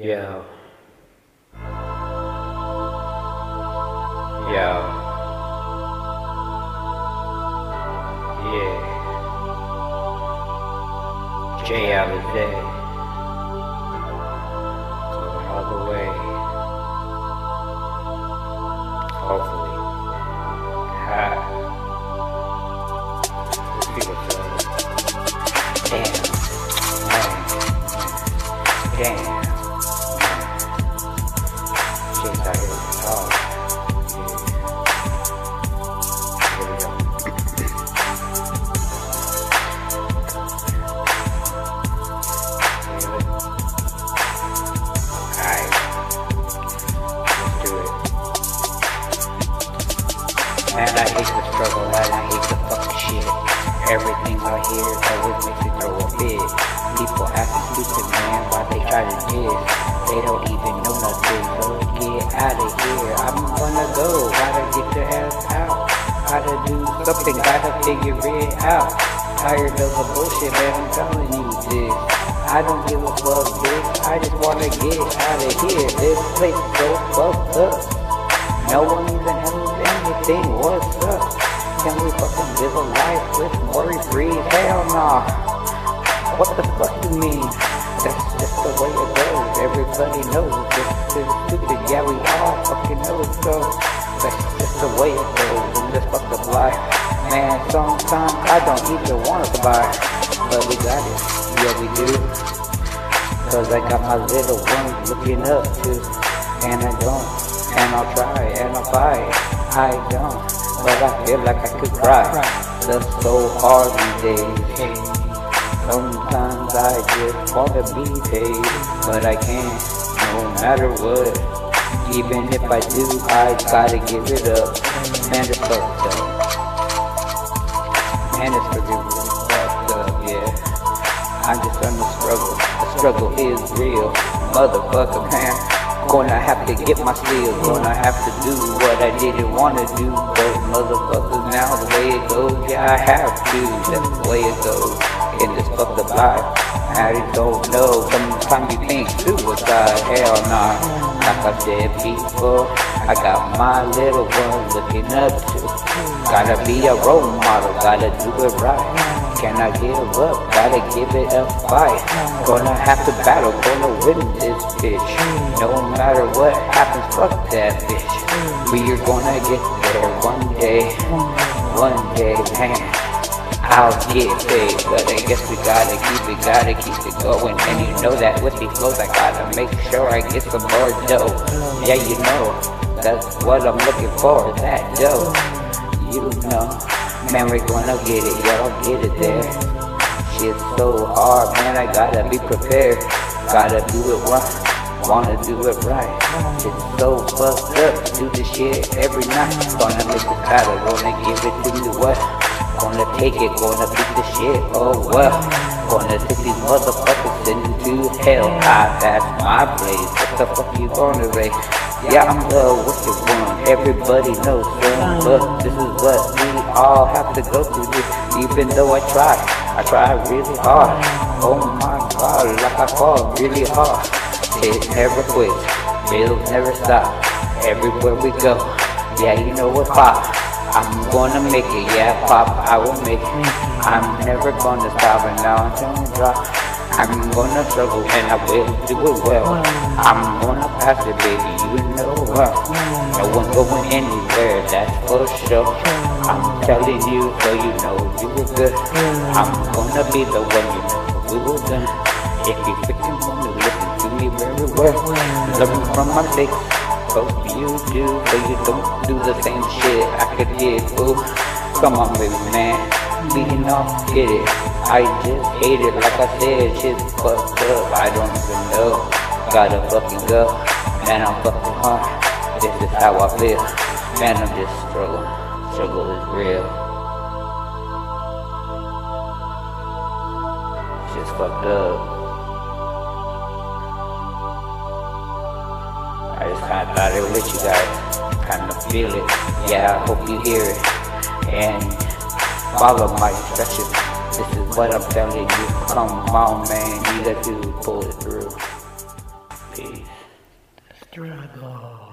Yo. Yo. Yeah. Jay out of day. Going all the way. Hopefully. Ha. Let's see what's up. Damn. Man. Damn. Everything I hear always makes me throw a fit. People ask acting stupid, man, why they try to diss? They don't even know nothing, so get out of here. I'm gonna go, gotta get your ass out. Gotta do something, gotta figure it out. Tired of the bullshit, man, I'm telling you this. I don't give a fuck, bitch. I just wanna get out of here. This place so fucked up. No one even knows anything. What's up? Can we fucking live a life with worry free? Hell nah. What the fuck you mean? That's just the way it goes. Everybody knows this is stupid. Yeah, we all fucking know it so. That's just the way it goes in this fucked up life. Man, sometimes I don't even want to buy, but we got it. Yeah, we do. Cause I got my little ones looking up to, and I don't, and I'll try, and I'll fight. I don't, but I feel like I could cry. That's so hard these days. Sometimes I just wanna be paid, but I can't, no matter what. Even if I do, I gotta give it up. Man, it's fucked up. Man, it's fucked up, yeah. I'm just on the struggle. The struggle is real. Motherfucker, man. Gonna have to get my skills. Gonna have to do what I didn't wanna do. But motherfuckers, now the way it goes, yeah, I have to. That's the way it goes. In this fucked up life. I don't know. Sometimes you think suicide. Hell nah. Like I said before, I got my little one looking up to. Gotta be a role model, gotta do it right. Cannot give up, gotta give it a fight. Gonna have to battle, gonna win this bitch. No matter what happens, fuck that bitch. We are gonna get there one day, one day, man. I'll get paid, but I guess we gotta keep it, gotta keep it going. And you know that with these flows, I gotta make sure I get some more dough. Yeah, you know, that's what I'm looking for, that dough. You know, we're gonna get it, y'all get it there. Shit's so hard, man, I gotta be prepared. Gotta do it right, wanna do it right. It's so fucked up, do this shit every night. Gonna make the battle, gonna give it to you what? Gonna take it, gonna beat the shit, oh well. Gonna take these motherfuckers into hell. Ah, that's my place. What the fuck you gonna raise? Yeah, I'm the wicked one. Everybody knows, son. But this is what we all have to go through. This, even though I try, I try really hard. Oh my god, like I fall really hard. It never quits, bills never stop. Everywhere we go, yeah, you know what pop. I'm gonna make it, yeah, pop, I will make it. I'm never gonna stop, and now I'm gonna drop. I'm gonna struggle, and I will do it well. I'm gonna pass it, baby, you know well. No one's going anywhere, that's for sure. I'm telling you, so you know you were good. I'm gonna be the one you know we were done. If you freaking wanna listen to me very well, learn from my mistakes. Hope you do, so you don't do the same shit I could get, fool. Come on, baby, man. Beating off, get it. I just hate it, like I said, shit's fucked up. I don't even know. Gotta fucking go. Man, I'm fucking hard. This is how I feel. Man, I'm just struggling. Struggle is real. Shit's fucked up. I just kind of thought it with you guys. Kind of feel it. Yeah, I hope you hear it. And follow my instructions. This is what I'm telling you. Come on, man. You got to pull it through. Peace. struggle.